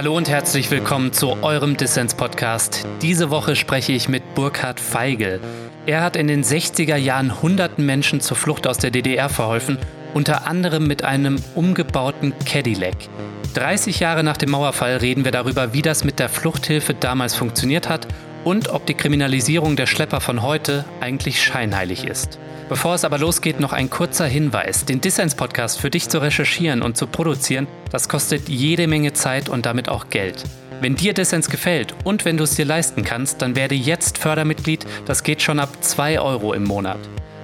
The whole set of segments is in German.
Hallo und herzlich willkommen zu eurem Dissens-Podcast. Diese Woche spreche ich mit Burkhard Feigl. Er hat in den 60er Jahren hunderten Menschen zur Flucht aus der DDR verholfen, unter anderem mit einem umgebauten Cadillac. 30 Jahre nach dem Mauerfall reden wir darüber, wie das mit der Fluchthilfe damals funktioniert hat und ob die Kriminalisierung der Schlepper von heute eigentlich scheinheilig ist. Bevor es aber losgeht, noch ein kurzer Hinweis. Den Dissens-Podcast für dich zu recherchieren und zu produzieren, das kostet jede Menge Zeit und damit auch Geld. Wenn dir Dissens gefällt und wenn du es dir leisten kannst, dann werde jetzt Fördermitglied. Das geht schon ab 2 Euro im Monat.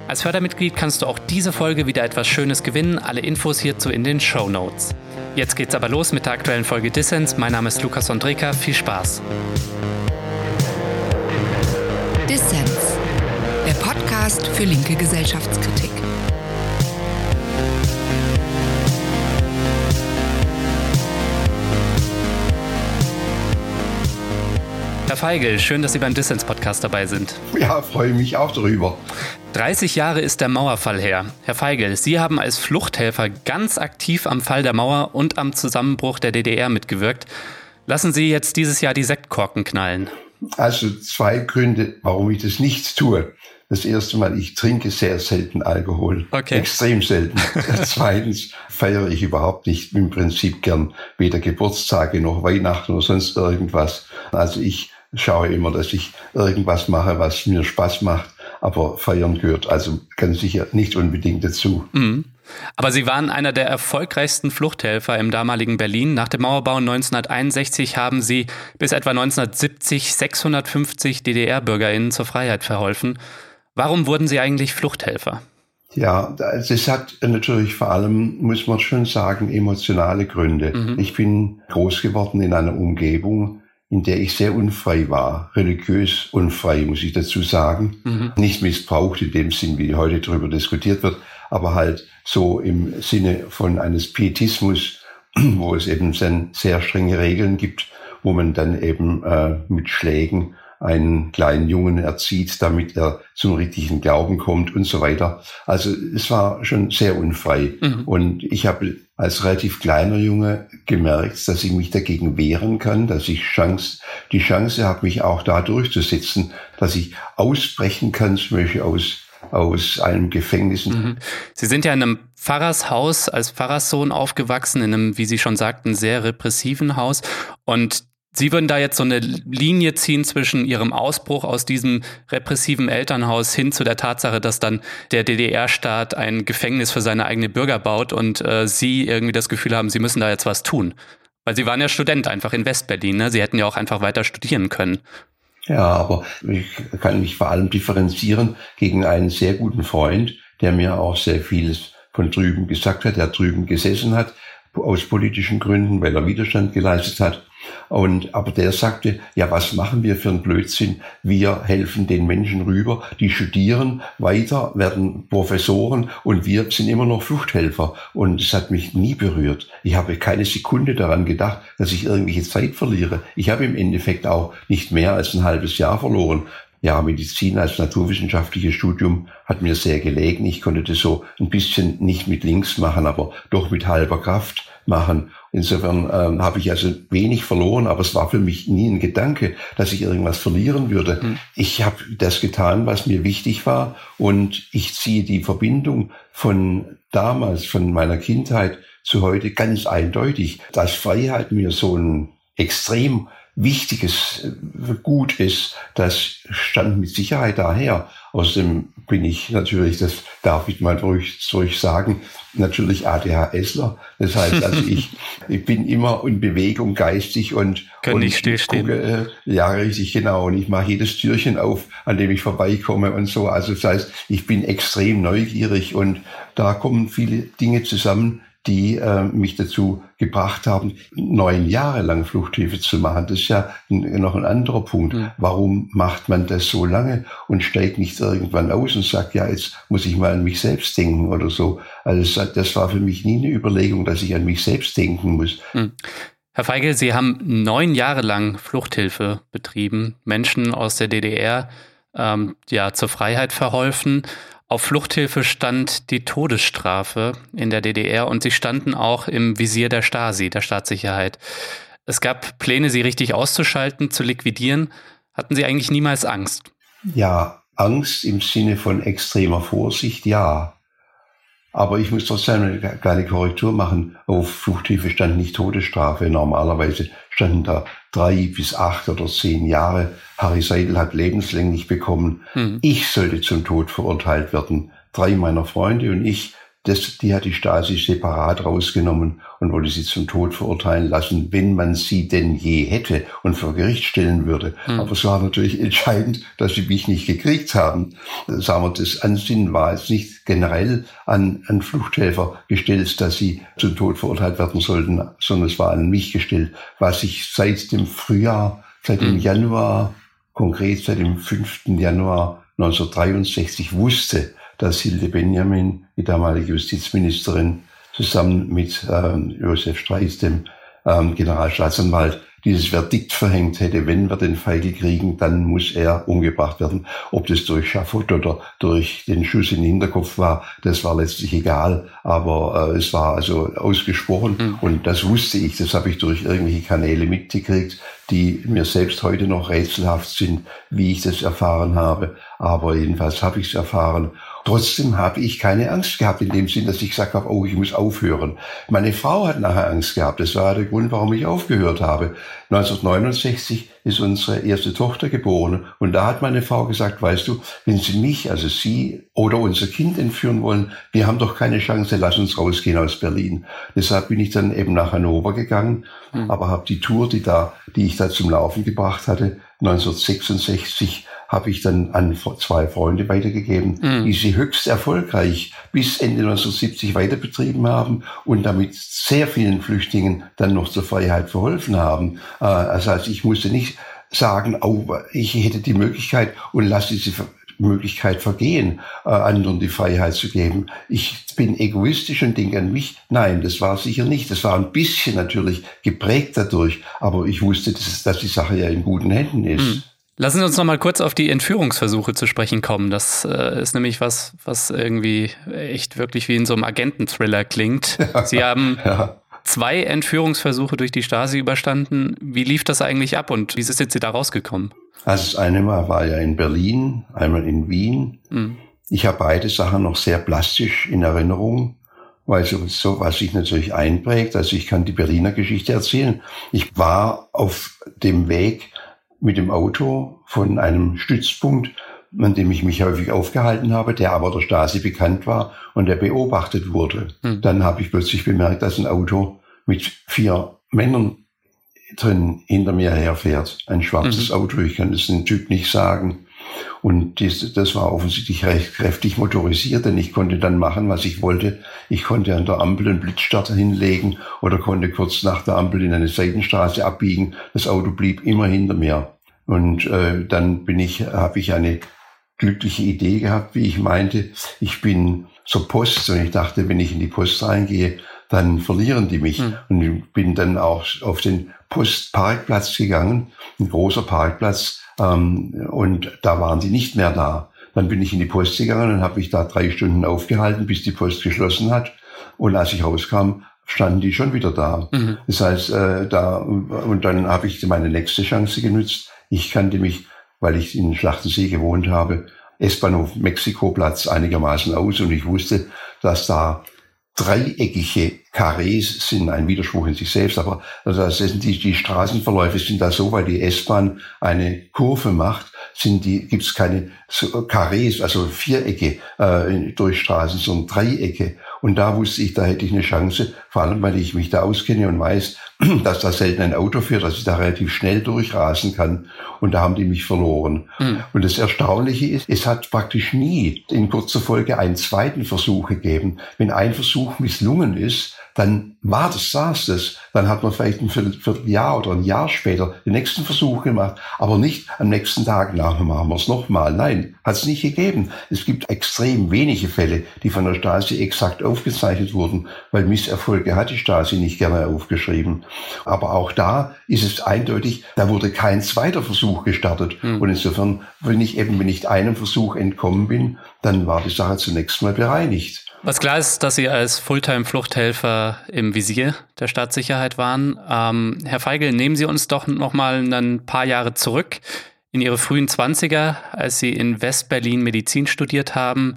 Als Fördermitglied kannst du auch diese Folge wieder etwas Schönes gewinnen. Alle Infos hierzu in den Show Notes. Jetzt geht's aber los mit der aktuellen Folge Dissens. Mein Name ist Lukas Andreka. Viel Spaß. Dissens der Podcast für linke Gesellschaftskritik. Herr Feigl, schön, dass Sie beim Dissens-Podcast dabei sind. Ja, freue mich auch darüber. 30 Jahre ist der Mauerfall her. Herr Feigl, Sie haben als Fluchthelfer ganz aktiv am Fall der Mauer und am Zusammenbruch der DDR mitgewirkt. Lassen Sie jetzt dieses Jahr die Sektkorken knallen. Also zwei Gründe, warum ich das nicht tue. Das erste Mal, ich trinke sehr selten Alkohol. Okay. Extrem selten. Zweitens feiere ich überhaupt nicht im Prinzip gern weder Geburtstage noch Weihnachten oder sonst irgendwas. Also ich schaue immer, dass ich irgendwas mache, was mir Spaß macht. Aber feiern gehört also ganz sicher nicht unbedingt dazu. Mhm. Aber Sie waren einer der erfolgreichsten Fluchthelfer im damaligen Berlin. Nach dem Mauerbau 1961 haben Sie bis etwa 1970 650 DDR-BürgerInnen zur Freiheit verholfen. Warum wurden Sie eigentlich Fluchthelfer? Ja, das hat natürlich vor allem, muss man schon sagen, emotionale Gründe. Mhm. Ich bin groß geworden in einer Umgebung, in der ich sehr unfrei war, religiös unfrei, muss ich dazu sagen. Mhm. Nicht missbraucht in dem Sinn, wie heute darüber diskutiert wird, aber halt so im Sinne von eines Pietismus, wo es eben sehr strenge Regeln gibt, wo man dann eben äh, mit Schlägen einen kleinen Jungen erzieht, damit er zum richtigen Glauben kommt und so weiter. Also es war schon sehr unfrei. Mhm. Und ich habe als relativ kleiner Junge gemerkt, dass ich mich dagegen wehren kann, dass ich Chance, die Chance habe, mich auch da durchzusetzen, dass ich ausbrechen kann, zum Beispiel aus aus einem Gefängnis. Mhm. Sie sind ja in einem Pfarrershaus als Pfarrerssohn aufgewachsen, in einem, wie Sie schon sagten, sehr repressiven Haus. Und Sie würden da jetzt so eine Linie ziehen zwischen Ihrem Ausbruch aus diesem repressiven Elternhaus hin zu der Tatsache, dass dann der DDR-Staat ein Gefängnis für seine eigenen Bürger baut und äh, Sie irgendwie das Gefühl haben, Sie müssen da jetzt was tun. Weil Sie waren ja Student einfach in Westberlin, ne? Sie hätten ja auch einfach weiter studieren können. Ja, aber ich kann mich vor allem differenzieren gegen einen sehr guten Freund, der mir auch sehr vieles von drüben gesagt hat, der drüben gesessen hat, aus politischen Gründen, weil er Widerstand geleistet hat. Und, aber der sagte, ja, was machen wir für einen Blödsinn? Wir helfen den Menschen rüber, die studieren weiter, werden Professoren und wir sind immer noch Fluchthelfer. Und es hat mich nie berührt. Ich habe keine Sekunde daran gedacht, dass ich irgendwelche Zeit verliere. Ich habe im Endeffekt auch nicht mehr als ein halbes Jahr verloren. Ja, Medizin als naturwissenschaftliches Studium hat mir sehr gelegen. Ich konnte das so ein bisschen nicht mit links machen, aber doch mit halber Kraft machen. Insofern ähm, habe ich also wenig verloren, aber es war für mich nie ein Gedanke, dass ich irgendwas verlieren würde. Mhm. Ich habe das getan, was mir wichtig war und ich ziehe die Verbindung von damals, von meiner Kindheit zu heute ganz eindeutig, dass Freiheit mir so ein extrem wichtiges äh, Gut ist, das stand mit Sicherheit daher. Außerdem bin ich natürlich, das darf ich mal durch, durch sagen, natürlich ADHSler. Das heißt also, ich, ich bin immer in Bewegung geistig und, und nicht stillstehen. Gucke, äh, ja, richtig, genau. Und ich mache jedes Türchen auf, an dem ich vorbeikomme und so. Also das heißt, ich bin extrem neugierig und da kommen viele Dinge zusammen, die äh, mich dazu gebracht haben, neun Jahre lang Fluchthilfe zu machen. Das ist ja noch ein anderer Punkt. Mhm. Warum macht man das so lange und steigt nicht irgendwann aus und sagt, ja, jetzt muss ich mal an mich selbst denken oder so. Also das war für mich nie eine Überlegung, dass ich an mich selbst denken muss. Mhm. Herr Feigl, Sie haben neun Jahre lang Fluchthilfe betrieben, Menschen aus der DDR ähm, ja, zur Freiheit verholfen. Auf Fluchthilfe stand die Todesstrafe in der DDR und sie standen auch im Visier der Stasi, der Staatssicherheit. Es gab Pläne, sie richtig auszuschalten, zu liquidieren. Hatten Sie eigentlich niemals Angst? Ja, Angst im Sinne von extremer Vorsicht, ja. Aber ich muss trotzdem eine kleine Korrektur machen. Auf Fluchthilfe stand nicht Todesstrafe. Normalerweise standen da drei bis acht oder zehn Jahre. Harry Seidel hat lebenslänglich bekommen. Mhm. Ich sollte zum Tod verurteilt werden. Drei meiner Freunde und ich das, die hat die Stasi separat rausgenommen und wollte sie zum Tod verurteilen lassen, wenn man sie denn je hätte und vor Gericht stellen würde. Mhm. Aber es war natürlich entscheidend, dass sie mich nicht gekriegt haben. Sagen wir, das Ansinnen war jetzt nicht generell an, an Fluchthelfer gestellt, dass sie zum Tod verurteilt werden sollten, sondern es war an mich gestellt, was ich seit dem Frühjahr, seit dem mhm. Januar, konkret seit dem 5. Januar 1963 wusste, dass Hilde Benjamin, die damalige Justizministerin, zusammen mit ähm, Josef Streis, dem ähm, Generalstaatsanwalt, dieses Verdikt verhängt hätte, wenn wir den Feigl kriegen, dann muss er umgebracht werden. Ob das durch Schafott oder durch den Schuss in den Hinterkopf war, das war letztlich egal. Aber äh, es war also ausgesprochen mhm. und das wusste ich. Das habe ich durch irgendwelche Kanäle mitgekriegt, die mir selbst heute noch rätselhaft sind, wie ich das erfahren habe. Aber jedenfalls habe ich es erfahren. Trotzdem habe ich keine Angst gehabt in dem Sinn, dass ich gesagt habe, oh, ich muss aufhören. Meine Frau hat nachher Angst gehabt. Das war der Grund, warum ich aufgehört habe. 1969 ist unsere erste Tochter geboren und da hat meine Frau gesagt, weißt du, wenn Sie mich, also Sie oder unser Kind entführen wollen, wir haben doch keine Chance, lass uns rausgehen aus Berlin. Deshalb bin ich dann eben nach Hannover gegangen, mhm. aber habe die Tour, die da, die ich da zum Laufen gebracht hatte, 1966 habe ich dann an zwei Freunde weitergegeben, mhm. die sie höchst erfolgreich bis Ende 1970 weiter betrieben haben und damit sehr vielen Flüchtlingen dann noch zur Freiheit verholfen haben. Äh, also, also ich musste nicht sagen, oh, ich hätte die Möglichkeit und lasse diese Möglichkeit vergehen, äh, anderen die Freiheit zu geben. Ich bin egoistisch und denke an mich. Nein, das war sicher nicht. Das war ein bisschen natürlich geprägt dadurch, aber ich wusste, dass, dass die Sache ja in guten Händen ist. Mhm. Lassen Sie uns noch mal kurz auf die Entführungsversuche zu sprechen kommen. Das äh, ist nämlich was, was irgendwie echt wirklich wie in so einem Agententhriller klingt. Sie haben ja. zwei Entführungsversuche durch die Stasi überstanden. Wie lief das eigentlich ab und wie sind Sie da rausgekommen? Also das eine Mal war ja in Berlin, einmal in Wien. Mhm. Ich habe beide Sachen noch sehr plastisch in Erinnerung, weil so, so was sich natürlich einprägt. Also ich kann die Berliner Geschichte erzählen. Ich war auf dem Weg mit dem Auto von einem Stützpunkt, an dem ich mich häufig aufgehalten habe, der aber der Stasi bekannt war und der beobachtet wurde. Hm. Dann habe ich plötzlich bemerkt, dass ein Auto mit vier Männern drin hinter mir herfährt. Ein schwarzes mhm. Auto, ich kann das den Typ nicht sagen. Und das, das war offensichtlich recht kräftig motorisiert, denn ich konnte dann machen, was ich wollte. Ich konnte an der Ampel einen Blitzstarter hinlegen oder konnte kurz nach der Ampel in eine Seitenstraße abbiegen. Das Auto blieb immer hinter mir. Und äh, dann bin ich, habe ich eine glückliche Idee gehabt, wie ich meinte. Ich bin zur Post und ich dachte, wenn ich in die Post reingehe, dann verlieren die mich. Mhm. Und bin dann auch auf den Postparkplatz gegangen, ein großer Parkplatz, ähm, und da waren die nicht mehr da. Dann bin ich in die Post gegangen und habe mich da drei Stunden aufgehalten, bis die Post geschlossen hat. Und als ich rauskam, standen die schon wieder da. Mhm. Das heißt, äh, da und dann habe ich meine nächste Chance genützt. Ich kannte mich, weil ich in Schlachtensee gewohnt habe, S-Bahnhof Mexikoplatz einigermaßen aus und ich wusste, dass da dreieckige Karrees sind ein Widerspruch in sich selbst, aber also das sind die, die Straßenverläufe sind da so, weil die S-Bahn eine Kurve macht, sind die, gibt's keine Karrees, also Vierecke äh, durch Straßen, sondern Dreiecke. Und da wusste ich, da hätte ich eine Chance, vor allem weil ich mich da auskenne und weiß, dass da selten ein Auto fährt, dass ich da relativ schnell durchrasen kann. Und da haben die mich verloren. Mhm. Und das Erstaunliche ist, es hat praktisch nie in kurzer Folge einen zweiten Versuch gegeben. Wenn ein Versuch misslungen ist, dann war das, saß das. Dann hat man vielleicht ein Vierteljahr oder ein Jahr später den nächsten Versuch gemacht, aber nicht am nächsten Tag, na, machen wir es nochmal. Nein, hat es nicht gegeben. Es gibt extrem wenige Fälle, die von der Stasi exakt aufgezeichnet wurden, weil Misserfolge hat die Stasi nicht gerne aufgeschrieben. Aber auch da ist es eindeutig, da wurde kein zweiter Versuch gestartet. Mhm. Und insofern, wenn ich eben, wenn ich einem Versuch entkommen bin, dann war die Sache zunächst mal bereinigt. Was klar ist, dass Sie als Fulltime-Fluchthelfer im Visier der Staatssicherheit waren. Ähm, Herr Feigl, nehmen Sie uns doch noch mal ein paar Jahre zurück in Ihre frühen Zwanziger, als Sie in West-Berlin Medizin studiert haben.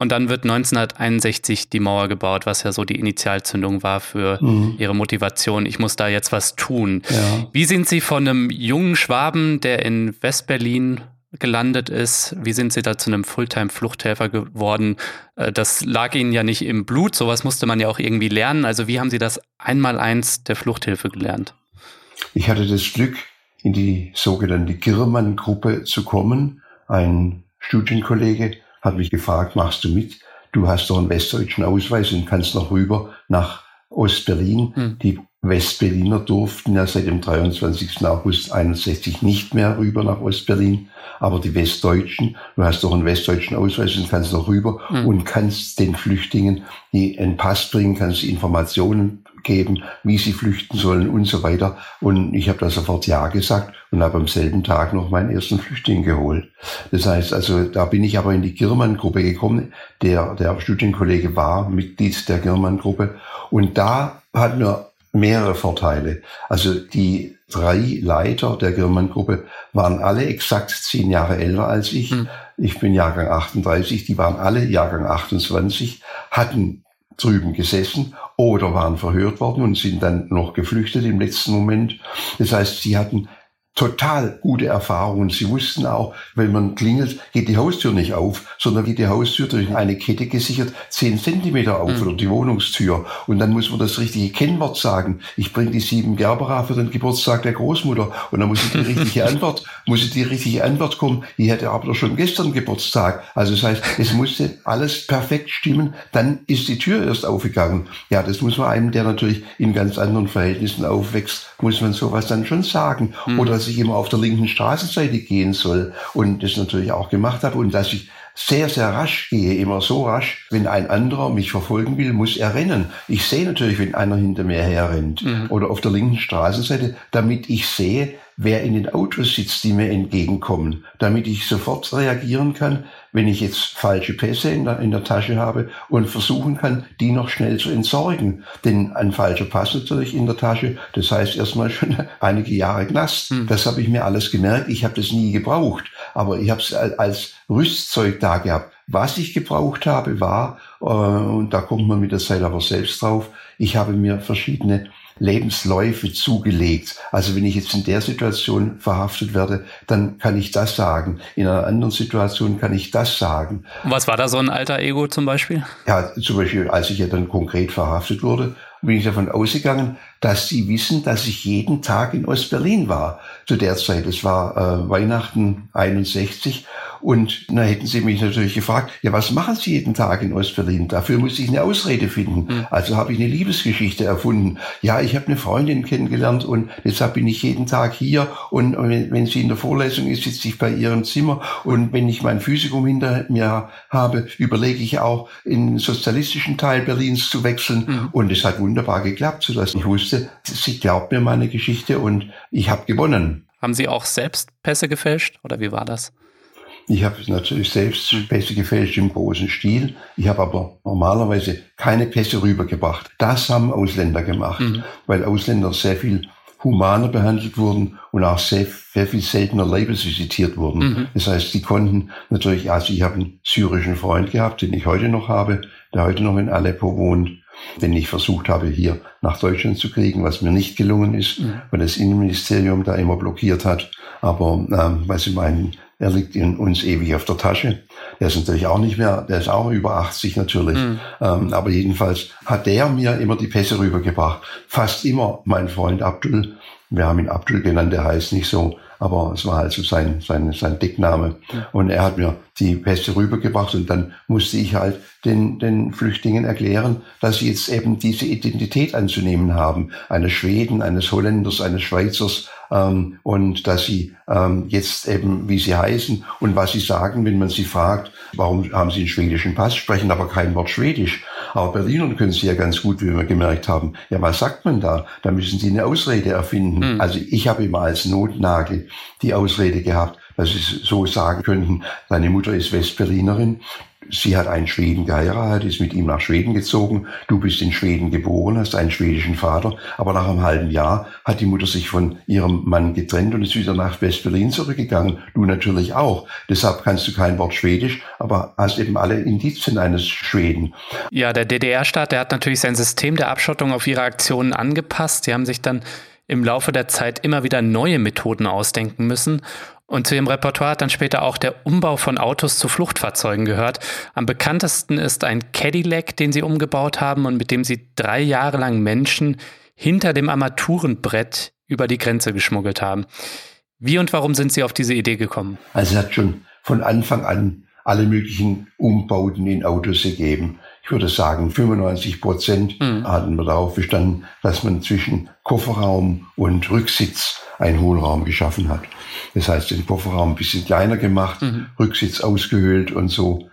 Und dann wird 1961 die Mauer gebaut, was ja so die Initialzündung war für mhm. Ihre Motivation. Ich muss da jetzt was tun. Ja. Wie sind Sie von einem jungen Schwaben, der in West-Berlin gelandet ist. Wie sind Sie da zu einem Fulltime-Fluchthelfer geworden? Äh, das lag Ihnen ja nicht im Blut, sowas musste man ja auch irgendwie lernen. Also wie haben Sie das Einmaleins der Fluchthilfe gelernt? Ich hatte das Glück, in die sogenannte Girrmann-Gruppe zu kommen. Ein Studienkollege hat mich gefragt, machst du mit? Du hast doch einen westdeutschen Ausweis und kannst noch rüber nach Ostberlin. Hm. Die Westberliner durften ja seit dem 23. August 61 nicht mehr rüber nach Ostberlin, aber die Westdeutschen, du hast doch einen westdeutschen Ausweis und kannst noch rüber mhm. und kannst den Flüchtlingen die einen Pass bringen, kannst Informationen geben, wie sie flüchten sollen und so weiter. Und ich habe da sofort Ja gesagt und habe am selben Tag noch meinen ersten Flüchtling geholt. Das heißt also, da bin ich aber in die Girmann-Gruppe gekommen. Der, der Studienkollege war Mitglied der Girmann-Gruppe und da hat mir mehrere Vorteile. Also die drei Leiter der Girman-Gruppe waren alle exakt zehn Jahre älter als ich. Mhm. Ich bin Jahrgang 38, die waren alle Jahrgang 28, hatten drüben gesessen oder waren verhört worden und sind dann noch geflüchtet im letzten Moment. Das heißt, sie hatten total gute Erfahrungen. Sie wussten auch, wenn man klingelt, geht die Haustür nicht auf, sondern geht die Haustür durch eine Kette gesichert zehn Zentimeter auf mhm. oder die Wohnungstür. Und dann muss man das richtige Kennwort sagen. Ich bringe die sieben Gerbera für den Geburtstag der Großmutter. Und dann muss ich die richtige Antwort, muss ich die richtige Antwort kommen. Die hätte aber schon gestern Geburtstag. Also das heißt, es musste alles perfekt stimmen. Dann ist die Tür erst aufgegangen. Ja, das muss man einem, der natürlich in ganz anderen Verhältnissen aufwächst, muss man sowas dann schon sagen. Mhm. Oder dass ich immer auf der linken Straßenseite gehen soll und das natürlich auch gemacht habe und dass ich sehr, sehr rasch gehe, immer so rasch. Wenn ein anderer mich verfolgen will, muss er rennen. Ich sehe natürlich, wenn einer hinter mir herrennt mhm. oder auf der linken Straßenseite, damit ich sehe, wer in den Autos sitzt, die mir entgegenkommen, damit ich sofort reagieren kann, wenn ich jetzt falsche Pässe in der, in der Tasche habe und versuchen kann, die noch schnell zu entsorgen. Denn ein falscher Pass natürlich in der Tasche, das heißt erstmal schon einige Jahre Knast. Hm. Das habe ich mir alles gemerkt. Ich habe das nie gebraucht, aber ich habe es als Rüstzeug da gehabt. Was ich gebraucht habe, war, äh, und da kommt man mit der Zeit aber selbst drauf, ich habe mir verschiedene Lebensläufe zugelegt. Also wenn ich jetzt in der Situation verhaftet werde, dann kann ich das sagen. In einer anderen Situation kann ich das sagen. Was war da so ein alter Ego zum Beispiel? Ja, zum Beispiel, als ich ja dann konkret verhaftet wurde, bin ich davon ausgegangen, dass sie wissen, dass ich jeden Tag in Ostberlin war zu der Zeit. Es war äh, Weihnachten 61 und da hätten sie mich natürlich gefragt, ja, was machen Sie jeden Tag in Ostberlin? Dafür muss ich eine Ausrede finden. Mhm. Also habe ich eine Liebesgeschichte erfunden. Ja, ich habe eine Freundin kennengelernt und deshalb bin ich jeden Tag hier. Und wenn sie in der Vorlesung ist, sitze ich bei ihrem Zimmer. Und wenn ich mein Physikum hinter mir habe, überlege ich auch, in den sozialistischen Teil Berlins zu wechseln. Mhm. Und es hat wunderbar geklappt, sodass ich wusste, sie glaubt mir meine Geschichte und ich habe gewonnen. Haben Sie auch selbst Pässe gefälscht oder wie war das? Ich habe natürlich selbst Pässe gefälscht im großen Stil. Ich habe aber normalerweise keine Pässe rübergebracht. Das haben Ausländer gemacht, mhm. weil Ausländer sehr viel humaner behandelt wurden und auch sehr, sehr viel seltener leibesvisitiert wurden. Mhm. Das heißt, sie konnten natürlich, also ich habe einen syrischen Freund gehabt, den ich heute noch habe, der heute noch in Aleppo wohnt, den ich versucht habe, hier nach Deutschland zu kriegen, was mir nicht gelungen ist, mhm. weil das Innenministerium da immer blockiert hat. Aber ähm, weil sie meinen, er liegt in uns ewig auf der Tasche. Der ist natürlich auch nicht mehr, der ist auch über 80 natürlich. Mhm. Ähm, aber jedenfalls hat der mir immer die Pässe rübergebracht. Fast immer mein Freund Abdul. Wir haben ihn Abdul genannt, der heißt nicht so aber es war also sein, sein, sein Deckname. Und er hat mir die Pässe rübergebracht und dann musste ich halt den, den Flüchtlingen erklären, dass sie jetzt eben diese Identität anzunehmen haben, eines Schweden, eines Holländers, eines Schweizers, ähm, und dass sie ähm, jetzt eben, wie sie heißen und was sie sagen, wenn man sie fragt, warum haben sie einen schwedischen Pass, sprechen aber kein Wort Schwedisch. Aber Berlinern können sie ja ganz gut, wie wir gemerkt haben. Ja, was sagt man da? Da müssen sie eine Ausrede erfinden. Mhm. Also ich habe immer als Notnagel die Ausrede gehabt, dass sie so sagen könnten, seine Mutter ist Westberlinerin Sie hat einen Schweden geheiratet, ist mit ihm nach Schweden gezogen. Du bist in Schweden geboren, hast einen schwedischen Vater. Aber nach einem halben Jahr hat die Mutter sich von ihrem Mann getrennt und ist wieder nach West-Berlin zurückgegangen. Du natürlich auch. Deshalb kannst du kein Wort Schwedisch, aber hast eben alle Indizien eines Schweden. Ja, der DDR-Staat, der hat natürlich sein System der Abschottung auf ihre Aktionen angepasst. Sie haben sich dann im Laufe der Zeit immer wieder neue Methoden ausdenken müssen. Und zu ihrem Repertoire hat dann später auch der Umbau von Autos zu Fluchtfahrzeugen gehört. Am bekanntesten ist ein Cadillac, den sie umgebaut haben und mit dem sie drei Jahre lang Menschen hinter dem Armaturenbrett über die Grenze geschmuggelt haben. Wie und warum sind Sie auf diese Idee gekommen? Also es hat schon von Anfang an alle möglichen Umbauten in Autos gegeben. Ich würde sagen, 95 Prozent mhm. hatten wir darauf bestanden, dass man zwischen Kofferraum und Rücksitz einen Hohlraum geschaffen hat. Das heißt, den Kofferraum ein bisschen kleiner gemacht, mhm. Rücksitz ausgehöhlt und so.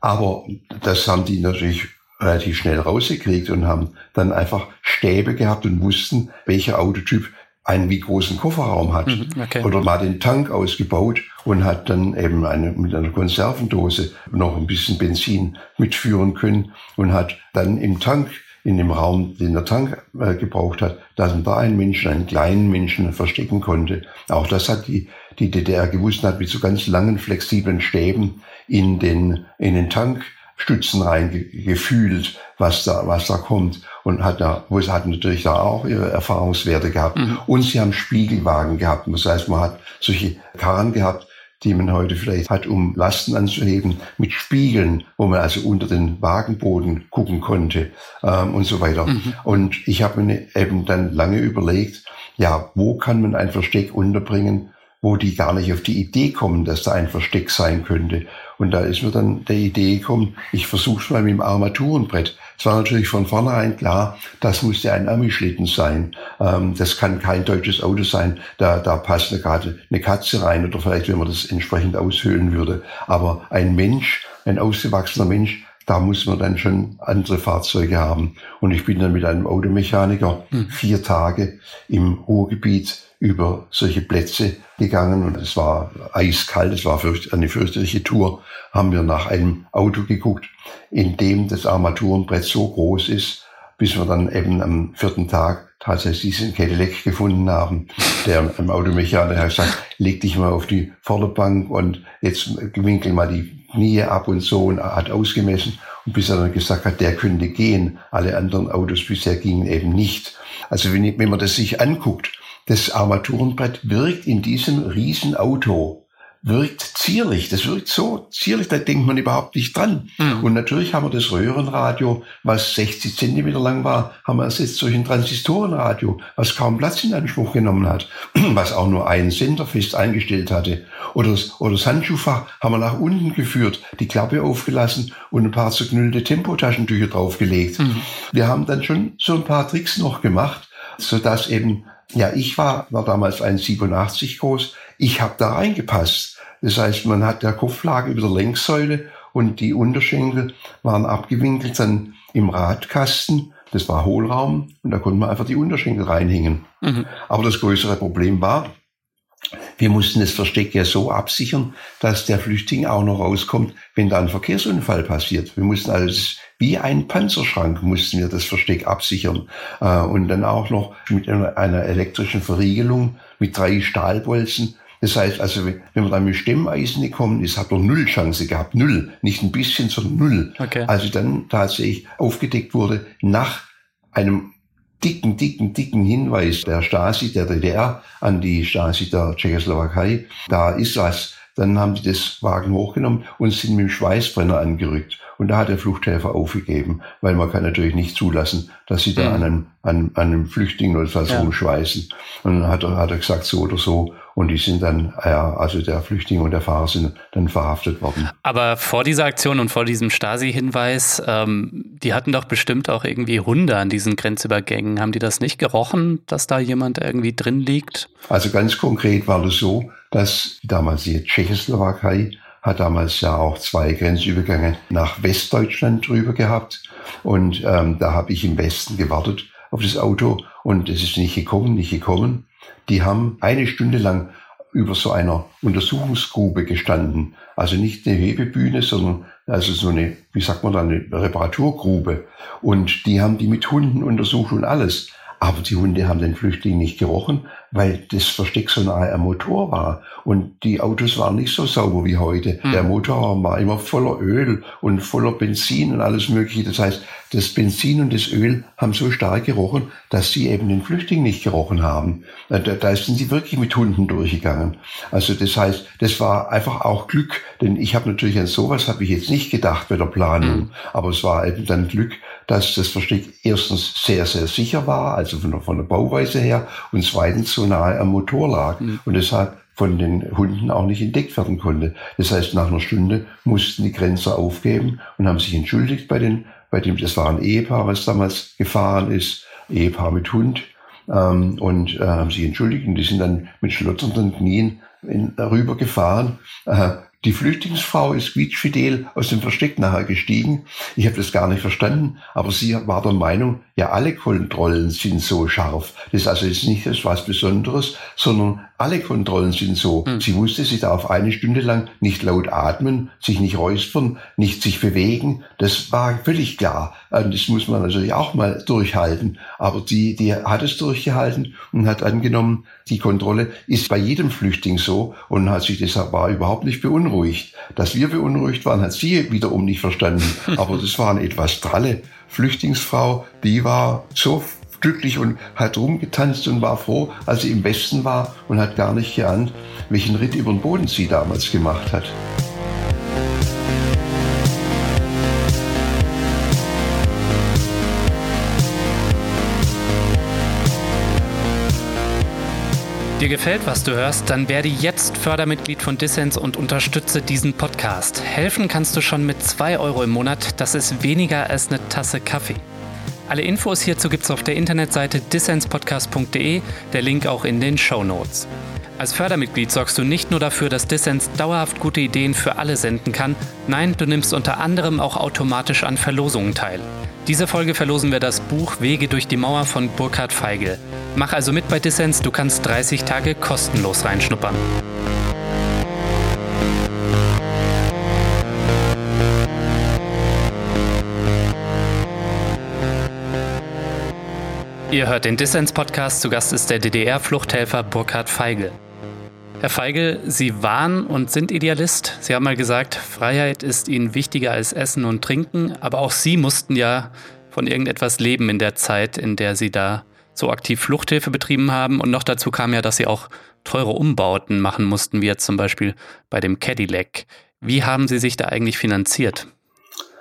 Aber das haben die natürlich relativ schnell rausgekriegt und haben dann einfach Stäbe gehabt und wussten, welcher Autotyp einen wie großen Kofferraum hat. Mhm, okay. Oder mal den Tank ausgebaut und hat dann eben eine, mit einer Konservendose noch ein bisschen Benzin mitführen können und hat dann im Tank in dem Raum, den der Tank äh, gebraucht hat, dass man da einen Menschen, einen kleinen Menschen verstecken konnte. Auch das hat die, die DDR gewusst und hat mit so ganz langen, flexiblen Stäben in den, in den Tankstützen reingefühlt, was da, was da kommt. Und hat da, wo es hat natürlich da auch ihre Erfahrungswerte gehabt. Mhm. Und sie haben Spiegelwagen gehabt. Das heißt, man hat solche Karren gehabt, die man heute vielleicht hat, um Lasten anzuheben, mit Spiegeln, wo man also unter den Wagenboden gucken konnte ähm, und so weiter. Mhm. Und ich habe mir eben dann lange überlegt, ja, wo kann man ein Versteck unterbringen, wo die gar nicht auf die Idee kommen, dass da ein Versteck sein könnte. Und da ist mir dann der Idee gekommen, ich versuche es mal mit dem Armaturenbrett. Es war natürlich von vornherein klar, das musste ein Ami-Schlitten sein. Ähm, das kann kein deutsches Auto sein. Da, da passt gerade eine Katze rein oder vielleicht, wenn man das entsprechend aushöhlen würde. Aber ein Mensch, ein ausgewachsener Mensch, da muss man dann schon andere Fahrzeuge haben. Und ich bin dann mit einem Automechaniker mhm. vier Tage im Ruhrgebiet über solche Plätze gegangen und es war eiskalt, es war eine fürchterliche Tour, haben wir nach einem Auto geguckt, in dem das Armaturenbrett so groß ist, bis wir dann eben am vierten Tag tatsächlich diesen Cadillac gefunden haben. Der im Automechaniker hat gesagt, leg dich mal auf die Vorderbank und jetzt winkel mal die Knie ab und so und hat ausgemessen. Und bis er dann gesagt hat, der könnte gehen. Alle anderen Autos bisher gingen eben nicht. Also wenn, wenn man das sich anguckt, das Armaturenbrett wirkt in diesem Riesenauto wirkt zierlich. Das wirkt so zierlich, da denkt man überhaupt nicht dran. Mhm. Und natürlich haben wir das Röhrenradio, was 60 Zentimeter lang war, haben wir ersetzt durch ein Transistorenradio, was kaum Platz in Anspruch genommen hat, was auch nur einen Sender fest eingestellt hatte. Oder das, oder das Handschuhfach haben wir nach unten geführt, die Klappe aufgelassen und ein paar zerknüllte Tempotaschentücher draufgelegt. Mhm. Wir haben dann schon so ein paar Tricks noch gemacht, so dass eben ja, ich war, war damals 1,87 groß. Ich habe da reingepasst. Das heißt, man hat der Kopf lag über der Längssäule und die Unterschenkel waren abgewinkelt dann im Radkasten. Das war Hohlraum und da konnte man einfach die Unterschenkel reinhängen. Mhm. Aber das größere Problem war, wir mussten das Versteck ja so absichern, dass der Flüchtling auch noch rauskommt, wenn da ein Verkehrsunfall passiert. Wir mussten also wie ein Panzerschrank mussten wir das Versteck absichern. Äh, und dann auch noch mit einer elektrischen Verriegelung mit drei Stahlbolzen. Das heißt also, wenn man dann mit Stemmeisen gekommen ist, hat man null Chance gehabt. Null. Nicht ein bisschen, sondern null. Okay. Also dann tatsächlich aufgedeckt wurde nach einem dicken, dicken, dicken Hinweis der Stasi, der DDR an die Stasi der Tschechoslowakei. Da ist was. Dann haben die das Wagen hochgenommen und sind mit dem Schweißbrenner angerückt. Und da hat der Fluchthelfer aufgegeben, weil man kann natürlich nicht zulassen, dass sie da mhm. an, einem, an, an einem Flüchtling oder was ja. rumschweißen. Und dann hat er, hat er gesagt, so oder so. Und die sind dann, ja, also der Flüchtling und der Fahrer sind dann verhaftet worden. Aber vor dieser Aktion und vor diesem Stasi-Hinweis, ähm, die hatten doch bestimmt auch irgendwie Hunde an diesen Grenzübergängen. Haben die das nicht gerochen, dass da jemand irgendwie drin liegt? Also ganz konkret war das so, dass damals die Tschechoslowakei hat damals ja auch zwei Grenzübergänge nach Westdeutschland drüber gehabt. Und ähm, da habe ich im Westen gewartet auf das Auto und es ist nicht gekommen, nicht gekommen. Die haben eine Stunde lang über so einer Untersuchungsgrube gestanden. Also nicht eine Hebebühne, sondern also so eine, wie sagt man da, eine Reparaturgrube. Und die haben die mit Hunden untersucht und alles. Aber die Hunde haben den Flüchtling nicht gerochen, weil das Versteck so nahe am Motor war. Und die Autos waren nicht so sauber wie heute. Mhm. Der Motor war immer voller Öl und voller Benzin und alles Mögliche. Das heißt, das Benzin und das Öl haben so stark gerochen, dass sie eben den Flüchtling nicht gerochen haben. Da, da sind sie wirklich mit Hunden durchgegangen. Also das heißt, das war einfach auch Glück, denn ich habe natürlich an sowas habe ich jetzt nicht gedacht bei der Planung, mhm. aber es war eben dann Glück, dass das Versteck erstens sehr, sehr sicher war, also von der, von der Bauweise her, und zweitens so nahe am Motor lag mhm. und deshalb von den Hunden auch nicht entdeckt werden konnte. Das heißt, nach einer Stunde mussten die Grenzer aufgeben und haben sich entschuldigt bei den, bei dem, das war ein Ehepaar, was damals gefahren ist, Ehepaar mit Hund, ähm, und äh, haben sich entschuldigt und die sind dann mit schlotternden Knien in, rübergefahren. Äh, die Flüchtlingsfrau ist quietschfidel aus dem Versteck nachher gestiegen. Ich habe das gar nicht verstanden, aber sie war der Meinung, ja, alle Kontrollen sind so scharf. Das ist also jetzt nicht was Besonderes, sondern alle Kontrollen sind so. Mhm. Sie wusste, sie darf eine Stunde lang nicht laut atmen, sich nicht räuspern, nicht sich bewegen. Das war völlig klar. Das muss man natürlich auch mal durchhalten. Aber die, die hat es durchgehalten und hat angenommen, die Kontrolle ist bei jedem Flüchtling so und hat sich deshalb war überhaupt nicht beunruhigt. Dass wir beunruhigt waren, hat sie wiederum nicht verstanden. Aber das war eine etwas dralle Flüchtlingsfrau, die war so glücklich und hat rumgetanzt und war froh, als sie im Westen war und hat gar nicht geahnt, welchen Ritt über den Boden sie damals gemacht hat. Dir gefällt, was du hörst, dann werde jetzt Fördermitglied von Dissens und unterstütze diesen Podcast. Helfen kannst du schon mit 2 Euro im Monat. Das ist weniger als eine Tasse Kaffee. Alle Infos hierzu gibt es auf der Internetseite dissenspodcast.de, der Link auch in den Show Notes. Als Fördermitglied sorgst du nicht nur dafür, dass Dissens dauerhaft gute Ideen für alle senden kann, nein, du nimmst unter anderem auch automatisch an Verlosungen teil. Diese Folge verlosen wir das Buch Wege durch die Mauer von Burkhard Feigl. Mach also mit bei Dissens, du kannst 30 Tage kostenlos reinschnuppern. Ihr hört den Dissens-Podcast. Zu Gast ist der DDR-Fluchthelfer Burkhard Feigl. Herr Feigl, Sie waren und sind Idealist. Sie haben mal gesagt, Freiheit ist Ihnen wichtiger als Essen und Trinken. Aber auch Sie mussten ja von irgendetwas leben in der Zeit, in der Sie da so aktiv Fluchthilfe betrieben haben. Und noch dazu kam ja, dass Sie auch teure Umbauten machen mussten, wie jetzt zum Beispiel bei dem Cadillac. Wie haben Sie sich da eigentlich finanziert?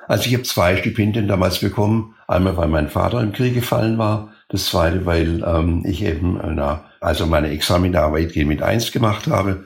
Also ich habe zwei Stipendien damals bekommen. Einmal, weil mein Vater im Krieg gefallen war das zweite, weil ähm, ich eben äh, also meine Examina weitgehend mit eins gemacht habe.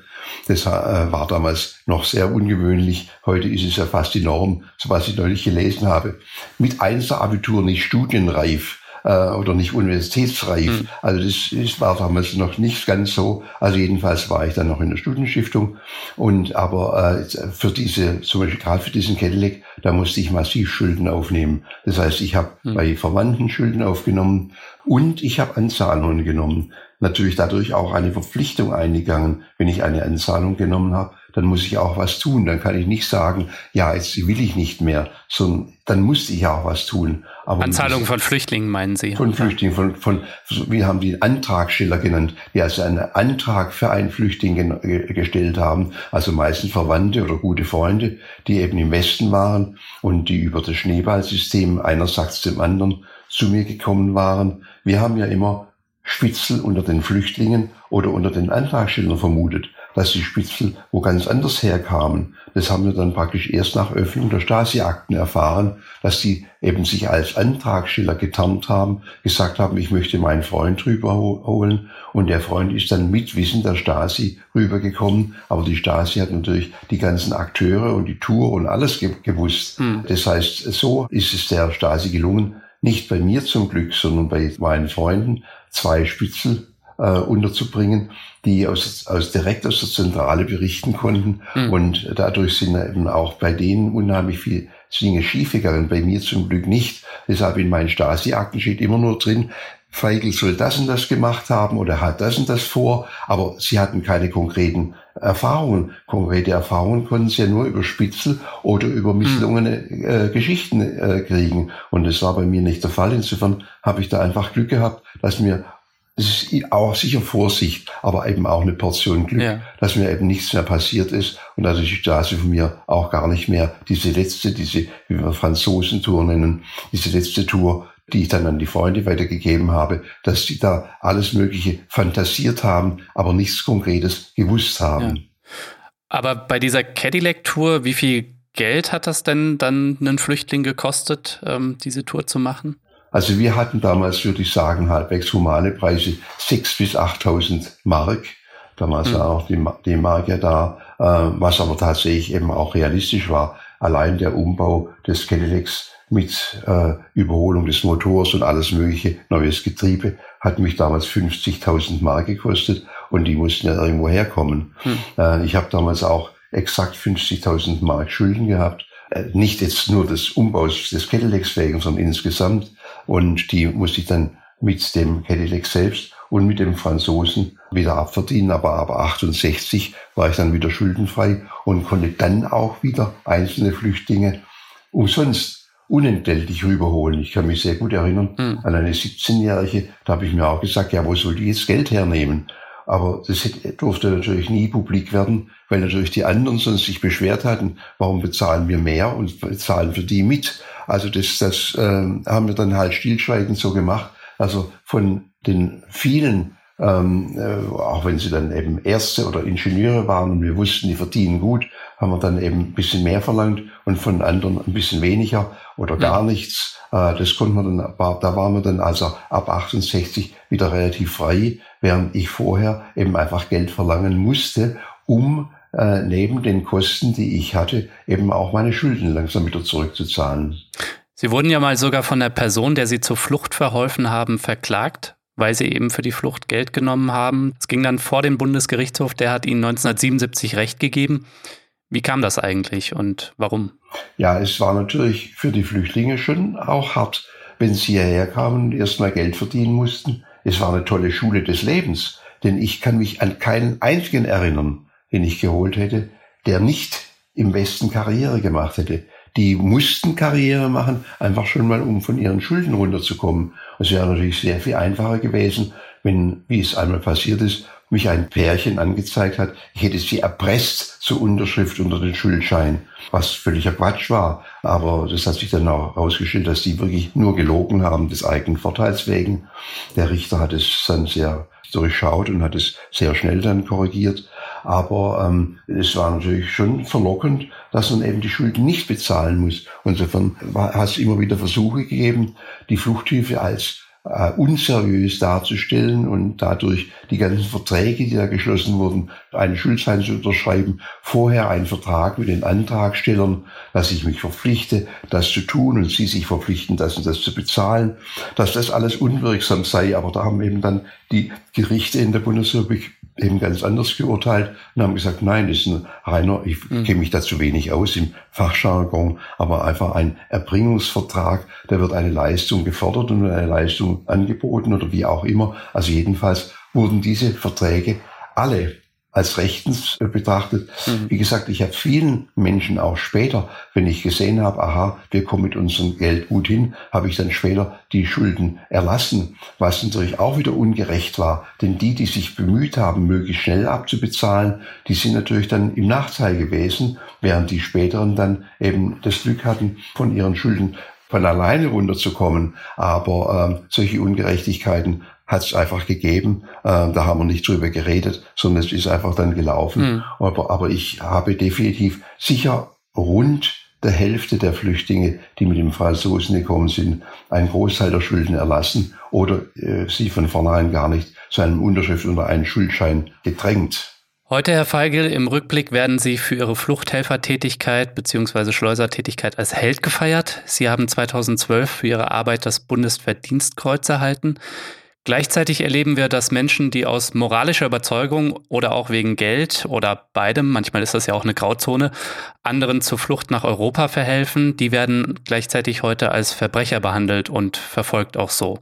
Das äh, war damals noch sehr ungewöhnlich. Heute ist es ja fast die Norm, so was ich neulich gelesen habe. Mit Einser Abitur nicht studienreif äh, oder nicht universitätsreif. Mhm. Also das, das war damals noch nicht ganz so. Also jedenfalls war ich dann noch in der Studienstiftung. Und aber äh, für diese, zum Beispiel gerade für diesen Cadillac, da musste ich massiv Schulden aufnehmen. Das heißt, ich habe mhm. bei Verwandten Schulden aufgenommen und ich habe Anzahlungen genommen. Natürlich dadurch auch eine Verpflichtung eingegangen, wenn ich eine Anzahlung genommen habe dann muss ich auch was tun. Dann kann ich nicht sagen, ja, jetzt will ich nicht mehr, sondern dann musste ich auch was tun. Aber Anzahlung von Flüchtlingen meinen Sie? Von Flüchtlingen, von, von, wir haben die Antragsteller genannt, die also einen Antrag für einen Flüchtling gestellt haben, also meistens Verwandte oder gute Freunde, die eben im Westen waren und die über das Schneeballsystem einerseits dem anderen zu mir gekommen waren. Wir haben ja immer Spitzel unter den Flüchtlingen oder unter den Antragstellern vermutet dass die Spitzel wo ganz anders herkamen. Das haben wir dann praktisch erst nach Öffnung der Stasi-Akten erfahren, dass die eben sich als Antragsteller getarnt haben, gesagt haben, ich möchte meinen Freund rüberholen und der Freund ist dann mit Wissen der Stasi rübergekommen, aber die Stasi hat natürlich die ganzen Akteure und die Tour und alles ge gewusst. Hm. Das heißt, so ist es der Stasi gelungen, nicht bei mir zum Glück, sondern bei meinen Freunden, zwei Spitzel äh, unterzubringen, die aus, aus direkt aus der Zentrale berichten konnten. Mhm. Und dadurch sind eben auch bei denen unheimlich viel Dinge schiefgegangen. Bei mir zum Glück nicht. Deshalb in meinen Stasi-Akten steht immer nur drin, Feigl soll das und das gemacht haben oder hat das und das vor, aber sie hatten keine konkreten Erfahrungen. Konkrete Erfahrungen konnten sie ja nur über Spitzel oder über hm. misslungene äh, Geschichten äh, kriegen. Und das war bei mir nicht der Fall. Insofern habe ich da einfach Glück gehabt, dass mir es ist auch sicher Vorsicht, aber eben auch eine Portion Glück, ja. dass mir eben nichts mehr passiert ist und dass ich da also von mir auch gar nicht mehr diese letzte, diese, wie wir Franzosentour nennen, diese letzte Tour, die ich dann an die Freunde weitergegeben habe, dass die da alles Mögliche fantasiert haben, aber nichts Konkretes gewusst haben. Ja. Aber bei dieser Cadillac-Tour, wie viel Geld hat das denn dann einen Flüchtling gekostet, ähm, diese Tour zu machen? Also wir hatten damals, würde ich sagen, halbwegs humane Preise, 6.000 bis 8.000 Mark. Damals mhm. war auch die, die Mark ja da, äh, was aber tatsächlich eben auch realistisch war. Allein der Umbau des Cadillacs mit äh, Überholung des Motors und alles mögliche, neues Getriebe, hat mich damals 50.000 Mark gekostet und die mussten ja irgendwo herkommen. Hm. Äh, ich habe damals auch exakt 50.000 Mark Schulden gehabt. Äh, nicht jetzt nur des Umbaus des Cadillacs wegen, sondern insgesamt. Und die musste ich dann mit dem Cadillac selbst und mit dem Franzosen wieder abverdienen. Aber ab 68 war ich dann wieder schuldenfrei und konnte dann auch wieder einzelne Flüchtlinge umsonst unentgeltlich rüberholen. Ich kann mich sehr gut erinnern mhm. an eine 17-Jährige, da habe ich mir auch gesagt, ja, wo soll die jetzt Geld hernehmen? Aber das durfte natürlich nie publik werden, weil natürlich die anderen sonst sich beschwert hatten, warum bezahlen wir mehr und bezahlen für die mit. Also das, das äh, haben wir dann halt stillschweigend so gemacht. Also von den vielen ähm, äh, auch wenn sie dann eben Ärzte oder Ingenieure waren und wir wussten, die verdienen gut, haben wir dann eben ein bisschen mehr verlangt und von anderen ein bisschen weniger oder gar nichts. Äh, das konnte man dann, da waren wir dann also ab 68 wieder relativ frei, während ich vorher eben einfach Geld verlangen musste, um äh, neben den Kosten, die ich hatte, eben auch meine Schulden langsam wieder zurückzuzahlen. Sie wurden ja mal sogar von der Person, der Sie zur Flucht verholfen haben, verklagt weil sie eben für die Flucht Geld genommen haben. Es ging dann vor den Bundesgerichtshof, der hat ihnen 1977 Recht gegeben. Wie kam das eigentlich und warum? Ja, es war natürlich für die Flüchtlinge schon auch hart, wenn sie hierher kamen und erstmal Geld verdienen mussten. Es war eine tolle Schule des Lebens, denn ich kann mich an keinen einzigen erinnern, den ich geholt hätte, der nicht im Westen Karriere gemacht hätte. Die mussten Karriere machen, einfach schon mal, um von ihren Schulden runterzukommen. Es wäre natürlich sehr viel einfacher gewesen, wenn, wie es einmal passiert ist, mich ein Pärchen angezeigt hat, ich hätte sie erpresst zur Unterschrift unter den Schuldschein, was völliger Quatsch war. Aber das hat sich dann auch herausgestellt, dass die wirklich nur gelogen haben, des eigenen Vorteils wegen. Der Richter hat es dann sehr durchschaut und hat es sehr schnell dann korrigiert. Aber ähm, es war natürlich schon verlockend, dass man eben die Schulden nicht bezahlen muss. Insofern hat es immer wieder Versuche gegeben, die Fluchthilfe als äh, unseriös darzustellen und dadurch die ganzen Verträge, die da geschlossen wurden, einen Schuldschein zu unterschreiben, vorher einen Vertrag mit den Antragstellern, dass ich mich verpflichte, das zu tun und sie sich verpflichten, das und das zu bezahlen, dass das alles unwirksam sei. Aber da haben eben dann die Gerichte in der Bundesrepublik eben ganz anders geurteilt und haben gesagt, nein, das ist ein reiner, ich mhm. kenne mich dazu wenig aus im Fachjargon, aber einfach ein Erbringungsvertrag, da wird eine Leistung gefordert und eine Leistung angeboten oder wie auch immer. Also jedenfalls wurden diese Verträge alle als rechtens betrachtet. Mhm. Wie gesagt, ich habe vielen Menschen auch später, wenn ich gesehen habe, aha, wir kommen mit unserem Geld gut hin, habe ich dann später die Schulden erlassen, was natürlich auch wieder ungerecht war. Denn die, die sich bemüht haben, möglichst schnell abzubezahlen, die sind natürlich dann im Nachteil gewesen, während die späteren dann eben das Glück hatten, von ihren Schulden von alleine runterzukommen. Aber äh, solche Ungerechtigkeiten hat es einfach gegeben. Äh, da haben wir nicht drüber geredet, sondern es ist einfach dann gelaufen. Mhm. Aber, aber ich habe definitiv sicher rund der Hälfte der Flüchtlinge, die mit dem Franzosen gekommen sind, einen Großteil der Schulden erlassen oder äh, sie von vornherein gar nicht zu einem Unterschrift unter einen Schuldschein gedrängt. Heute, Herr Feigl, im Rückblick werden Sie für Ihre Fluchthelfertätigkeit bzw. Schleusertätigkeit als Held gefeiert. Sie haben 2012 für Ihre Arbeit das Bundesverdienstkreuz erhalten. Gleichzeitig erleben wir, dass Menschen, die aus moralischer Überzeugung oder auch wegen Geld oder beidem, manchmal ist das ja auch eine Grauzone, anderen zur Flucht nach Europa verhelfen, die werden gleichzeitig heute als Verbrecher behandelt und verfolgt auch so.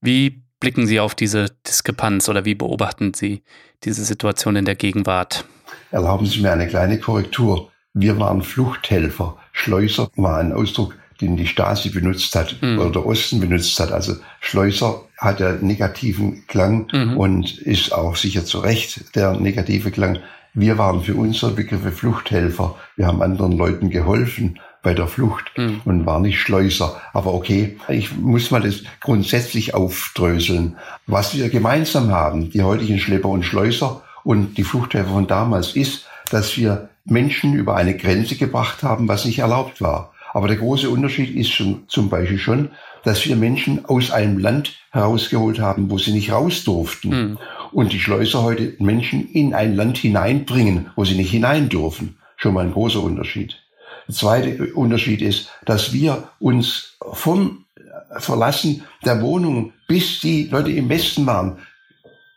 Wie blicken Sie auf diese Diskrepanz oder wie beobachten Sie diese Situation in der Gegenwart? Erlauben Sie mir eine kleine Korrektur. Wir waren Fluchthelfer. Schleuser war ein Ausdruck, den die Stasi benutzt hat mhm. oder der Osten benutzt hat. Also Schleuser hat ja negativen Klang mhm. und ist auch sicher zu Recht der negative Klang. Wir waren für unsere Begriffe Fluchthelfer. Wir haben anderen Leuten geholfen bei der Flucht mhm. und war nicht Schleuser. Aber okay, ich muss mal das grundsätzlich aufdröseln. Was wir gemeinsam haben, die heutigen Schlepper und Schleuser und die Fluchthelfer von damals, ist, dass wir Menschen über eine Grenze gebracht haben, was nicht erlaubt war. Aber der große Unterschied ist schon, zum Beispiel schon, dass wir Menschen aus einem Land herausgeholt haben, wo sie nicht raus durften. Mhm. Und die Schleuser heute Menschen in ein Land hineinbringen, wo sie nicht hinein dürfen. Schon mal ein großer Unterschied. Der zweite Unterschied ist, dass wir uns vom Verlassen der Wohnung, bis die Leute im Westen waren,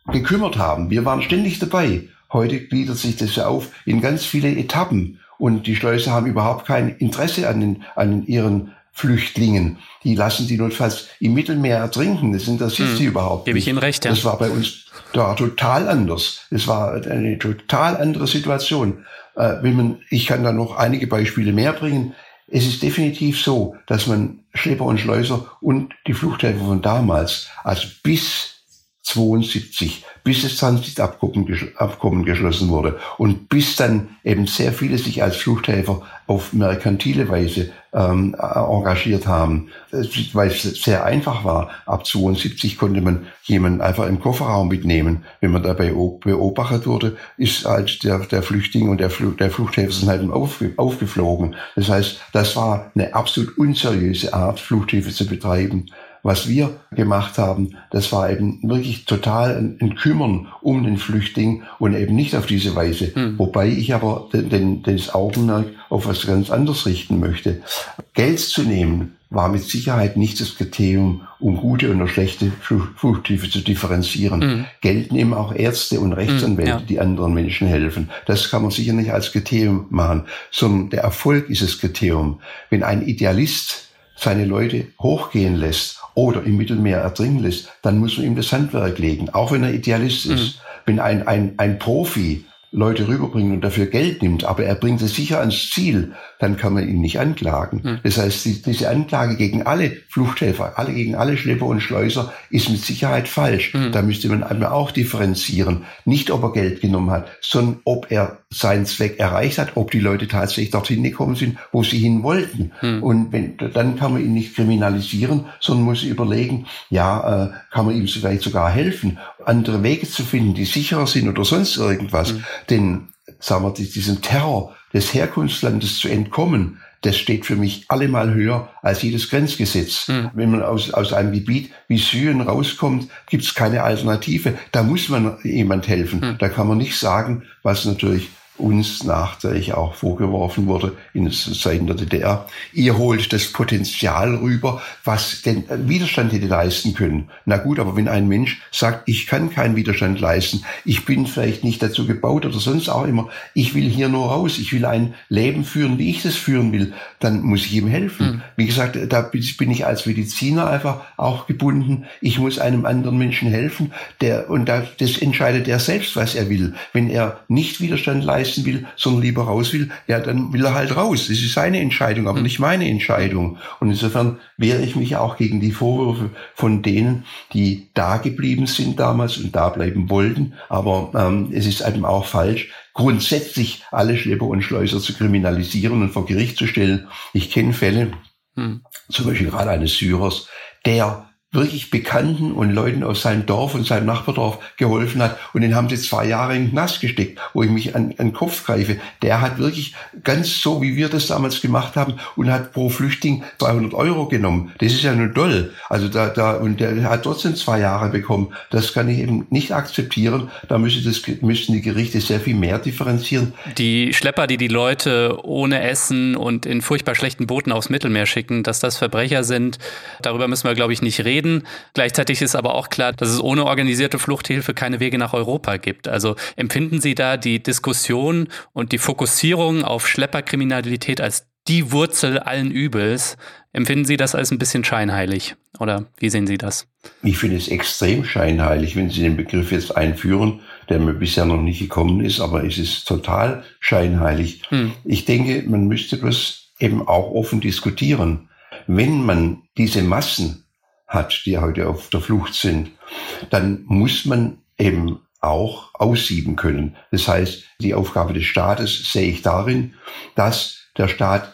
gekümmert haben. Wir waren ständig dabei. Heute gliedert sich das ja auf in ganz viele Etappen. Und die Schleuser haben überhaupt kein Interesse an, den, an ihren Flüchtlingen. Die lassen die notfalls im Mittelmeer ertrinken. Das interessiert hm. sie überhaupt Gebe ich Ihnen recht, ja. Das war bei uns da total anders. Es war eine total andere Situation. Äh, wenn man, ich kann da noch einige Beispiele mehr bringen. Es ist definitiv so, dass man Schlepper und Schleuser und die Fluchthelfer von damals, also bis 72, bis das Transnitabkommen geschlossen wurde und bis dann eben sehr viele sich als Fluchthelfer auf merkantile Weise ähm, engagiert haben, weil es sehr einfach war. Ab 72 konnte man jemanden einfach im Kofferraum mitnehmen. Wenn man dabei beobachtet wurde, ist halt der, der Flüchtling und der, Fl der Fluchthelfer sind halt aufge aufgeflogen. Das heißt, das war eine absolut unseriöse Art, Fluchthilfe zu betreiben. Was wir gemacht haben, das war eben wirklich total ein, Kümmern um den Flüchtling und eben nicht auf diese Weise. Hm. Wobei ich aber den, den, das Augenmerk auf was ganz anderes richten möchte. Geld zu nehmen war mit Sicherheit nicht das Kriterium, um gute und schlechte Fluchthilfe zu differenzieren. Mhm. Geld nehmen auch Ärzte und Rechtsanwälte, mhm, ja. die anderen Menschen helfen. Das kann man sicher nicht als Kriterium machen, sondern der Erfolg ist das Kriterium. Wenn ein Idealist seine Leute hochgehen lässt oder im Mittelmeer ertrinken lässt, dann muss man ihm das Handwerk legen, auch wenn er Idealist mhm. ist. Wenn ein, ein, ein Profi Leute rüberbringt und dafür Geld nimmt, aber er bringt es sicher ans Ziel, dann kann man ihn nicht anklagen. Hm. Das heißt, die, diese Anklage gegen alle Fluchthelfer, alle gegen alle Schlepper und Schleuser ist mit Sicherheit falsch. Hm. Da müsste man einmal auch differenzieren. Nicht, ob er Geld genommen hat, sondern ob er seinen Zweck erreicht hat, ob die Leute tatsächlich dorthin gekommen sind, wo sie hin wollten. Hm. Und wenn, dann kann man ihn nicht kriminalisieren, sondern muss überlegen, ja, äh, kann man ihm vielleicht sogar helfen, andere Wege zu finden, die sicherer sind oder sonst irgendwas. Hm. Denn, sagen wir, diesem Terror des Herkunftslandes zu entkommen, das steht für mich allemal höher als jedes Grenzgesetz. Mhm. Wenn man aus, aus einem Gebiet wie Syrien rauskommt, gibt es keine Alternative. Da muss man jemand helfen. Mhm. Da kann man nicht sagen, was natürlich uns nachträglich auch vorgeworfen wurde in Zeiten der DDR. Ihr holt das Potenzial rüber, was den Widerstand hätte leisten können. Na gut, aber wenn ein Mensch sagt, ich kann keinen Widerstand leisten, ich bin vielleicht nicht dazu gebaut oder sonst auch immer, ich will hier nur raus, ich will ein Leben führen, wie ich das führen will, dann muss ich ihm helfen. Mhm. Wie gesagt, da bin ich als Mediziner einfach auch gebunden. Ich muss einem anderen Menschen helfen, der, und das entscheidet er selbst, was er will. Wenn er nicht Widerstand leistet, leisten will, sondern lieber raus will, ja, dann will er halt raus. Das ist seine Entscheidung, aber hm. nicht meine Entscheidung. Und insofern wehre ich mich auch gegen die Vorwürfe von denen, die da geblieben sind damals und da bleiben wollten. Aber ähm, es ist eben auch falsch, grundsätzlich alle Schlepper und Schleuser zu kriminalisieren und vor Gericht zu stellen. Ich kenne Fälle, hm. zum Beispiel gerade eines Syrers, der wirklich Bekannten und Leuten aus seinem Dorf und seinem Nachbardorf geholfen hat. Und den haben sie zwei Jahre in den Knast gesteckt, wo ich mich an, an den Kopf greife. Der hat wirklich ganz so, wie wir das damals gemacht haben, und hat pro Flüchtling 200 Euro genommen. Das ist ja nur toll. Also da, da, und der hat trotzdem zwei Jahre bekommen. Das kann ich eben nicht akzeptieren. Da müsste das, müssten die Gerichte sehr viel mehr differenzieren. Die Schlepper, die die Leute ohne Essen und in furchtbar schlechten Booten aufs Mittelmeer schicken, dass das Verbrecher sind, darüber müssen wir, glaube ich, nicht reden reden. Gleichzeitig ist aber auch klar, dass es ohne organisierte Fluchthilfe keine Wege nach Europa gibt. Also empfinden Sie da die Diskussion und die Fokussierung auf Schlepperkriminalität als die Wurzel allen Übels. Empfinden Sie das als ein bisschen scheinheilig? Oder wie sehen Sie das? Ich finde es extrem scheinheilig, wenn Sie den Begriff jetzt einführen, der mir bisher noch nicht gekommen ist, aber es ist total scheinheilig. Hm. Ich denke, man müsste das eben auch offen diskutieren. Wenn man diese Massen hat, die heute auf der Flucht sind, dann muss man eben auch aussieben können. Das heißt, die Aufgabe des Staates sehe ich darin, dass der Staat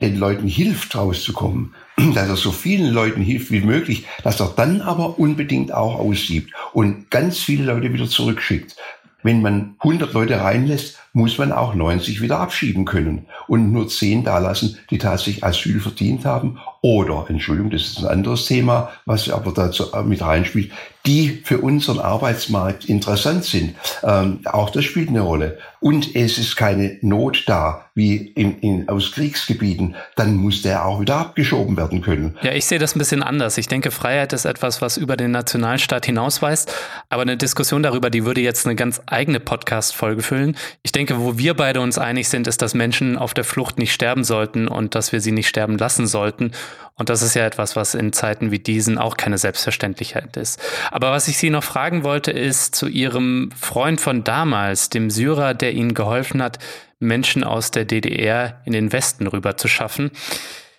den Leuten hilft, rauszukommen, dass er so vielen Leuten hilft wie möglich, dass er dann aber unbedingt auch aussiebt und ganz viele Leute wieder zurückschickt. Wenn man 100 Leute reinlässt, muss man auch 90 wieder abschieben können und nur 10 dalassen, die tatsächlich Asyl verdient haben oder, Entschuldigung, das ist ein anderes Thema, was aber dazu mit reinspielt, die für unseren Arbeitsmarkt interessant sind. Ähm, auch das spielt eine Rolle. Und es ist keine Not da, wie in, in, aus Kriegsgebieten, dann muss der auch wieder abgeschoben werden können. Ja, ich sehe das ein bisschen anders. Ich denke, Freiheit ist etwas, was über den Nationalstaat hinausweist. Aber eine Diskussion darüber, die würde jetzt eine ganz eigene Podcast-Folge füllen. Ich denke, wo wir beide uns einig sind, ist, dass Menschen auf der Flucht nicht sterben sollten und dass wir sie nicht sterben lassen sollten. Und das ist ja etwas, was in Zeiten wie diesen auch keine Selbstverständlichkeit ist. Aber was ich Sie noch fragen wollte, ist zu Ihrem Freund von damals, dem Syrer, der Ihnen geholfen hat, Menschen aus der DDR in den Westen rüber zu schaffen.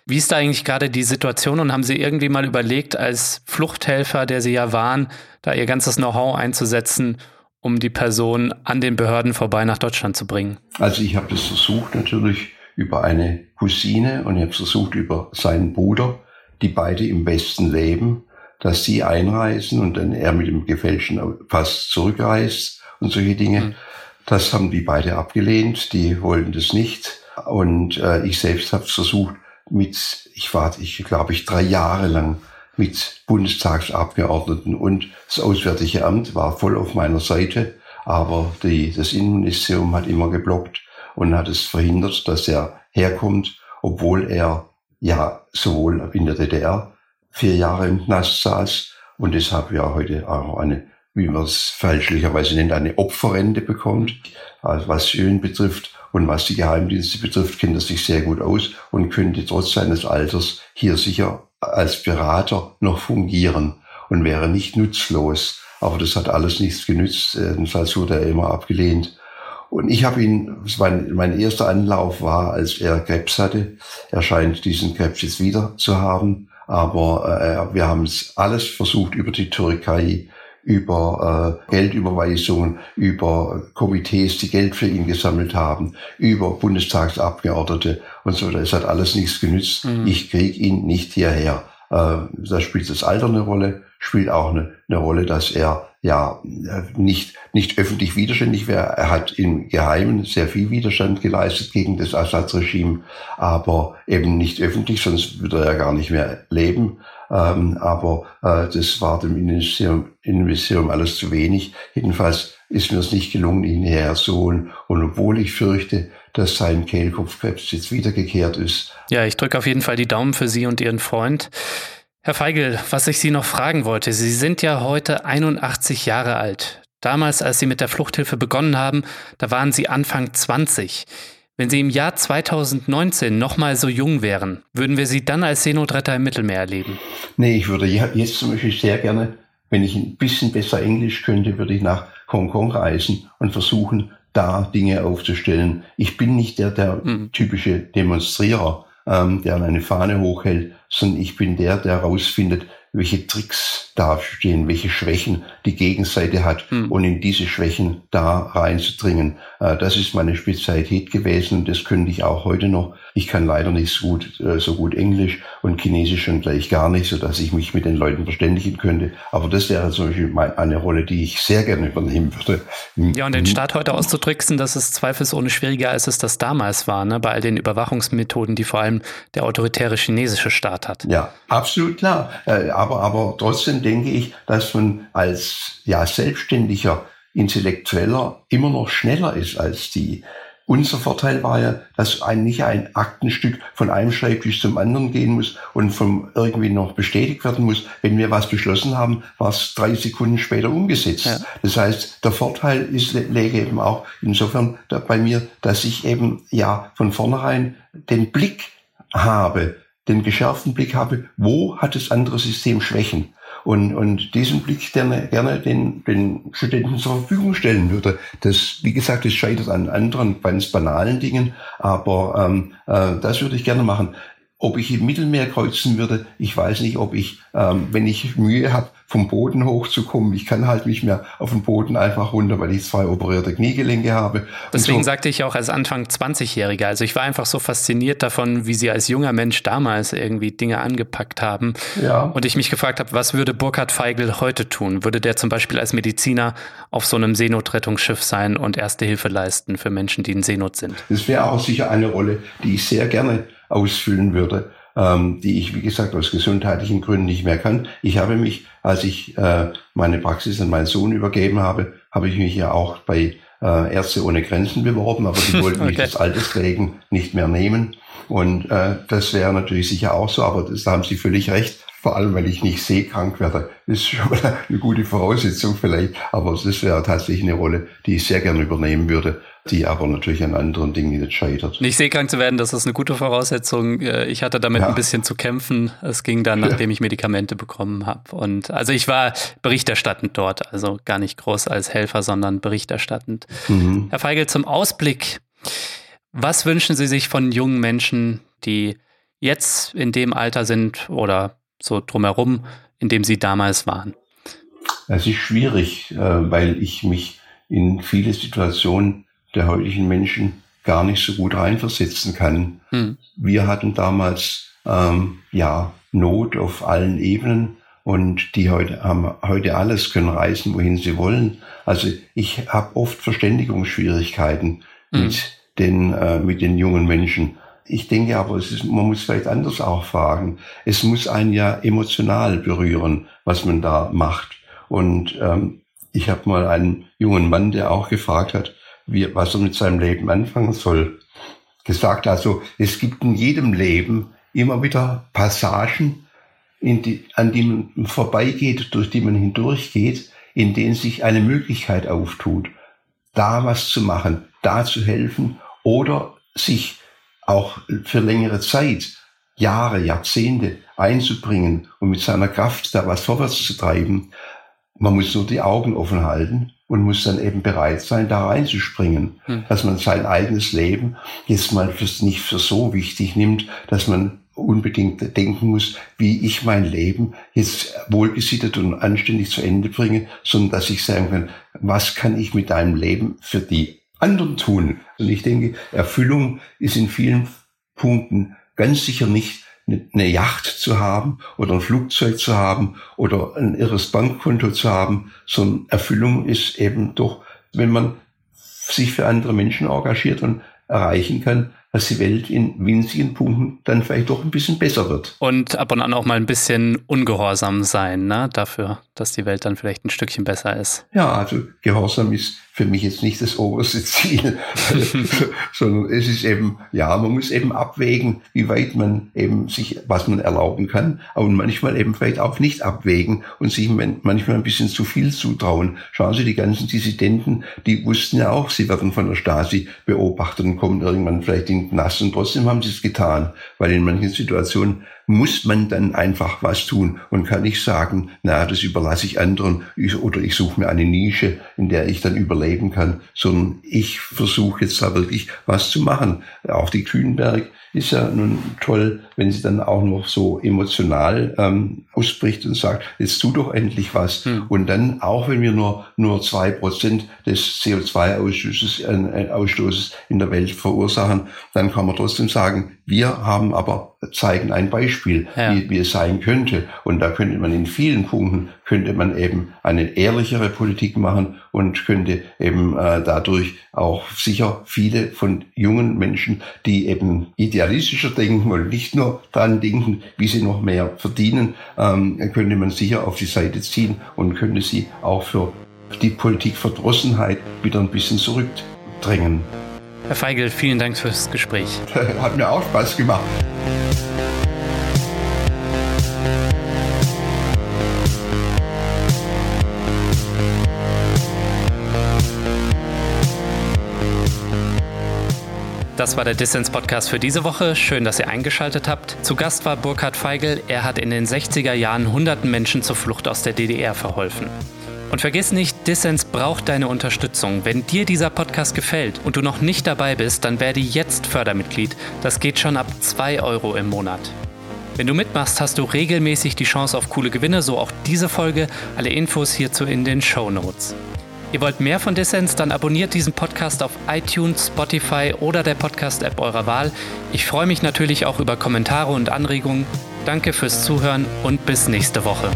Wie ist da eigentlich gerade die Situation und haben Sie irgendwie mal überlegt, als Fluchthelfer, der Sie ja waren, da Ihr ganzes Know-how einzusetzen, um die Person an den Behörden vorbei nach Deutschland zu bringen? Also ich habe das versucht natürlich über eine Cousine und ich habe versucht über seinen Bruder, die beide im Westen leben, dass sie einreisen und dann er mit dem gefälschten Pass zurückreist und solche Dinge. Mhm. Das haben die beide abgelehnt, die wollten das nicht. Und äh, ich selbst habe versucht, mit, ich war, ich glaube ich, drei Jahre lang mit Bundestagsabgeordneten und das Auswärtige Amt war voll auf meiner Seite, aber die, das Innenministerium hat immer geblockt und hat es verhindert, dass er herkommt, obwohl er ja sowohl in der DDR vier Jahre im Knast saß und deshalb ja heute auch eine, wie man es fälschlicherweise nennt, eine Opferrente bekommt, also was Syrien betrifft. Und was die Geheimdienste betrifft, kennt er sich sehr gut aus und könnte trotz seines Alters hier sicher als Berater noch fungieren und wäre nicht nutzlos. Aber das hat alles nichts genützt. Jedenfalls wurde er immer abgelehnt. Und ich habe ihn, mein, mein erster Anlauf war, als er Krebs hatte. Er scheint diesen Krebs jetzt wieder zu haben. Aber äh, wir haben es alles versucht über die Türkei, über äh, Geldüberweisungen, über Komitees, die Geld für ihn gesammelt haben, über Bundestagsabgeordnete und so. Das hat alles nichts genützt. Mhm. Ich krieg ihn nicht hierher. Äh, da spielt das Alter eine Rolle, spielt auch eine, eine Rolle, dass er ja nicht, nicht öffentlich widerständig wäre. Er hat im Geheimen sehr viel Widerstand geleistet gegen das Assad-Regime, aber eben nicht öffentlich, sonst würde er gar nicht mehr leben. Ähm, aber äh, das war dem Innenministerium, Innenministerium alles zu wenig. Jedenfalls ist mir es nicht gelungen, ihn herzuholen. Und obwohl ich fürchte, dass sein Kehlkopfkrebs jetzt wiedergekehrt ist. Ja, ich drücke auf jeden Fall die Daumen für Sie und Ihren Freund. Herr Feigl, was ich Sie noch fragen wollte, Sie sind ja heute 81 Jahre alt. Damals, als Sie mit der Fluchthilfe begonnen haben, da waren Sie Anfang 20. Wenn Sie im Jahr 2019 nochmal so jung wären, würden wir Sie dann als Seenotretter im Mittelmeer erleben? Nee, ich würde jetzt zum Beispiel sehr gerne, wenn ich ein bisschen besser Englisch könnte, würde ich nach Hongkong reisen und versuchen, da Dinge aufzustellen. Ich bin nicht der, der mhm. typische Demonstrierer, ähm, der eine Fahne hochhält, sondern ich bin der, der herausfindet, welche Tricks dastehen, welche Schwächen die Gegenseite hat mhm. und in diese Schwächen da reinzudringen. Äh, das ist meine Spezialität gewesen und das könnte ich auch heute noch. Ich kann leider nicht so gut, äh, so gut Englisch und Chinesisch schon gleich gar nicht, so dass ich mich mit den Leuten verständigen könnte. Aber das wäre zum Beispiel eine Rolle, die ich sehr gerne übernehmen würde. Hm. Ja, und den Staat heute auszudrücken, das ist zweifelsohne schwieriger, als es das damals war, ne? bei all den Überwachungsmethoden, die vor allem der autoritäre chinesische Staat hat. Ja, absolut klar. Äh, aber, aber trotzdem denke ich, dass man als ja, selbstständiger Intellektueller immer noch schneller ist als die. unser Vorteil war ja, dass ein, nicht ein Aktenstück von einem Schreibtisch zum anderen gehen muss und vom irgendwie noch bestätigt werden muss. Wenn wir was beschlossen haben, war es drei Sekunden später umgesetzt. Ja. Das heißt, der Vorteil ist, läge eben auch insofern bei mir, dass ich eben ja von vornherein den Blick habe, den geschärften Blick habe, wo hat das andere System Schwächen? und, und diesen Blick gerne, gerne den, den Studenten zur Verfügung stellen würde. Das, wie gesagt, das scheitert an anderen ganz banalen Dingen, aber ähm, äh, das würde ich gerne machen. Ob ich im Mittelmeer kreuzen würde, ich weiß nicht, ob ich, ähm, wenn ich Mühe habe, vom Boden hochzukommen, ich kann halt nicht mehr auf den Boden einfach runter, weil ich zwei operierte Kniegelenke habe. Deswegen so. sagte ich auch als Anfang 20-Jähriger, also ich war einfach so fasziniert davon, wie Sie als junger Mensch damals irgendwie Dinge angepackt haben. Ja. Und ich mich gefragt habe, was würde Burkhard Feigl heute tun? Würde der zum Beispiel als Mediziner auf so einem Seenotrettungsschiff sein und Erste Hilfe leisten für Menschen, die in Seenot sind? Das wäre auch sicher eine Rolle, die ich sehr gerne ausfüllen würde, ähm, die ich, wie gesagt, aus gesundheitlichen Gründen nicht mehr kann. Ich habe mich, als ich äh, meine Praxis an meinen Sohn übergeben habe, habe ich mich ja auch bei äh, Ärzte ohne Grenzen beworben, aber die wollten okay. mich das Alterswegen nicht mehr nehmen. Und äh, das wäre natürlich sicher auch so, aber das, da haben Sie völlig recht. Vor allem, weil ich nicht seekrank werde. Das ist schon mal eine gute Voraussetzung vielleicht. Aber das wäre tatsächlich eine Rolle, die ich sehr gerne übernehmen würde die aber natürlich an anderen Dingen nicht scheitert. Nicht seekrank zu werden, das ist eine gute Voraussetzung. Äh, ich hatte damit ja. ein bisschen zu kämpfen. Es ging dann, nachdem ich Medikamente bekommen habe. Und also ich war berichterstattend dort, also gar nicht groß als Helfer, sondern berichterstattend. Mhm. Herr Feigl, zum Ausblick. Was wünschen Sie sich von jungen Menschen, die jetzt in dem Alter sind oder so drumherum, in dem Sie damals waren? Es ist schwierig, äh, weil ich mich in viele Situationen der heutigen Menschen gar nicht so gut reinversetzen kann. Hm. Wir hatten damals ähm, ja Not auf allen Ebenen und die heute haben heute alles können reisen, wohin sie wollen. Also ich habe oft Verständigungsschwierigkeiten hm. mit den äh, mit den jungen Menschen. Ich denke aber, ist, man muss vielleicht anders auch fragen. Es muss einen ja emotional berühren, was man da macht. Und ähm, ich habe mal einen jungen Mann, der auch gefragt hat, wie, was er mit seinem Leben anfangen soll, gesagt. Also es gibt in jedem Leben immer wieder Passagen, die, an die man vorbeigeht, durch die man hindurchgeht, in denen sich eine Möglichkeit auftut, da was zu machen, da zu helfen oder sich auch für längere Zeit, Jahre, Jahrzehnte einzubringen und mit seiner Kraft da was vorwärts zu treiben. Man muss nur die Augen offen halten und muss dann eben bereit sein, da reinzuspringen. Hm. Dass man sein eigenes Leben jetzt mal fürs, nicht für so wichtig nimmt, dass man unbedingt denken muss, wie ich mein Leben jetzt wohlgesittet und anständig zu Ende bringe, sondern dass ich sagen kann, was kann ich mit deinem Leben für die anderen tun? Und ich denke, Erfüllung ist in vielen Punkten ganz sicher nicht eine Yacht zu haben oder ein Flugzeug zu haben oder ein irres Bankkonto zu haben, sondern Erfüllung ist eben doch, wenn man sich für andere Menschen engagiert und erreichen kann, dass die Welt in winzigen Punkten dann vielleicht doch ein bisschen besser wird. Und ab und an auch mal ein bisschen ungehorsam sein, ne? dafür, dass die Welt dann vielleicht ein Stückchen besser ist. Ja, also Gehorsam ist für mich jetzt nicht das oberste Ziel, sondern es ist eben, ja, man muss eben abwägen, wie weit man eben sich, was man erlauben kann, aber manchmal eben vielleicht auch nicht abwägen und sich manchmal ein bisschen zu viel zutrauen. Schauen Sie, die ganzen Dissidenten, die wussten ja auch, sie werden von der Stasi beobachtet und kommen irgendwann vielleicht in den Knast und trotzdem haben sie es getan, weil in manchen Situationen muss man dann einfach was tun und kann nicht sagen, na, das überlasse ich anderen oder ich suche mir eine Nische, in der ich dann überleben kann, sondern ich versuche jetzt da wirklich was zu machen. Auch die Kühnberg ist ja nun toll, wenn sie dann auch noch so emotional ähm, ausbricht und sagt, jetzt tu doch endlich was. Hm. Und dann, auch wenn wir nur, nur zwei Prozent des CO2-Ausstoßes äh, Ausstoßes in der Welt verursachen, dann kann man trotzdem sagen, wir haben aber, zeigen ein Beispiel, ja. wie, wie es sein könnte. Und da könnte man in vielen Punkten, könnte man eben eine ehrlichere Politik machen und könnte eben äh, dadurch auch sicher viele von jungen Menschen, die eben idealistischer denken und nicht nur daran denken, wie sie noch mehr verdienen, ähm, könnte man sicher auf die Seite ziehen und könnte sie auch für die Politikverdrossenheit wieder ein bisschen zurückdrängen. Herr Feigl, vielen Dank fürs Gespräch. Hat mir auch Spaß gemacht. Das war der Dissens-Podcast für diese Woche. Schön, dass ihr eingeschaltet habt. Zu Gast war Burkhard Feigl. Er hat in den 60er Jahren hunderten Menschen zur Flucht aus der DDR verholfen. Und vergiss nicht, Dissens braucht deine Unterstützung. Wenn dir dieser Podcast gefällt und du noch nicht dabei bist, dann werde jetzt Fördermitglied. Das geht schon ab 2 Euro im Monat. Wenn du mitmachst, hast du regelmäßig die Chance auf coole Gewinne, so auch diese Folge. Alle Infos hierzu in den Show Notes. Ihr wollt mehr von Dissens, dann abonniert diesen Podcast auf iTunes, Spotify oder der Podcast-App eurer Wahl. Ich freue mich natürlich auch über Kommentare und Anregungen. Danke fürs Zuhören und bis nächste Woche.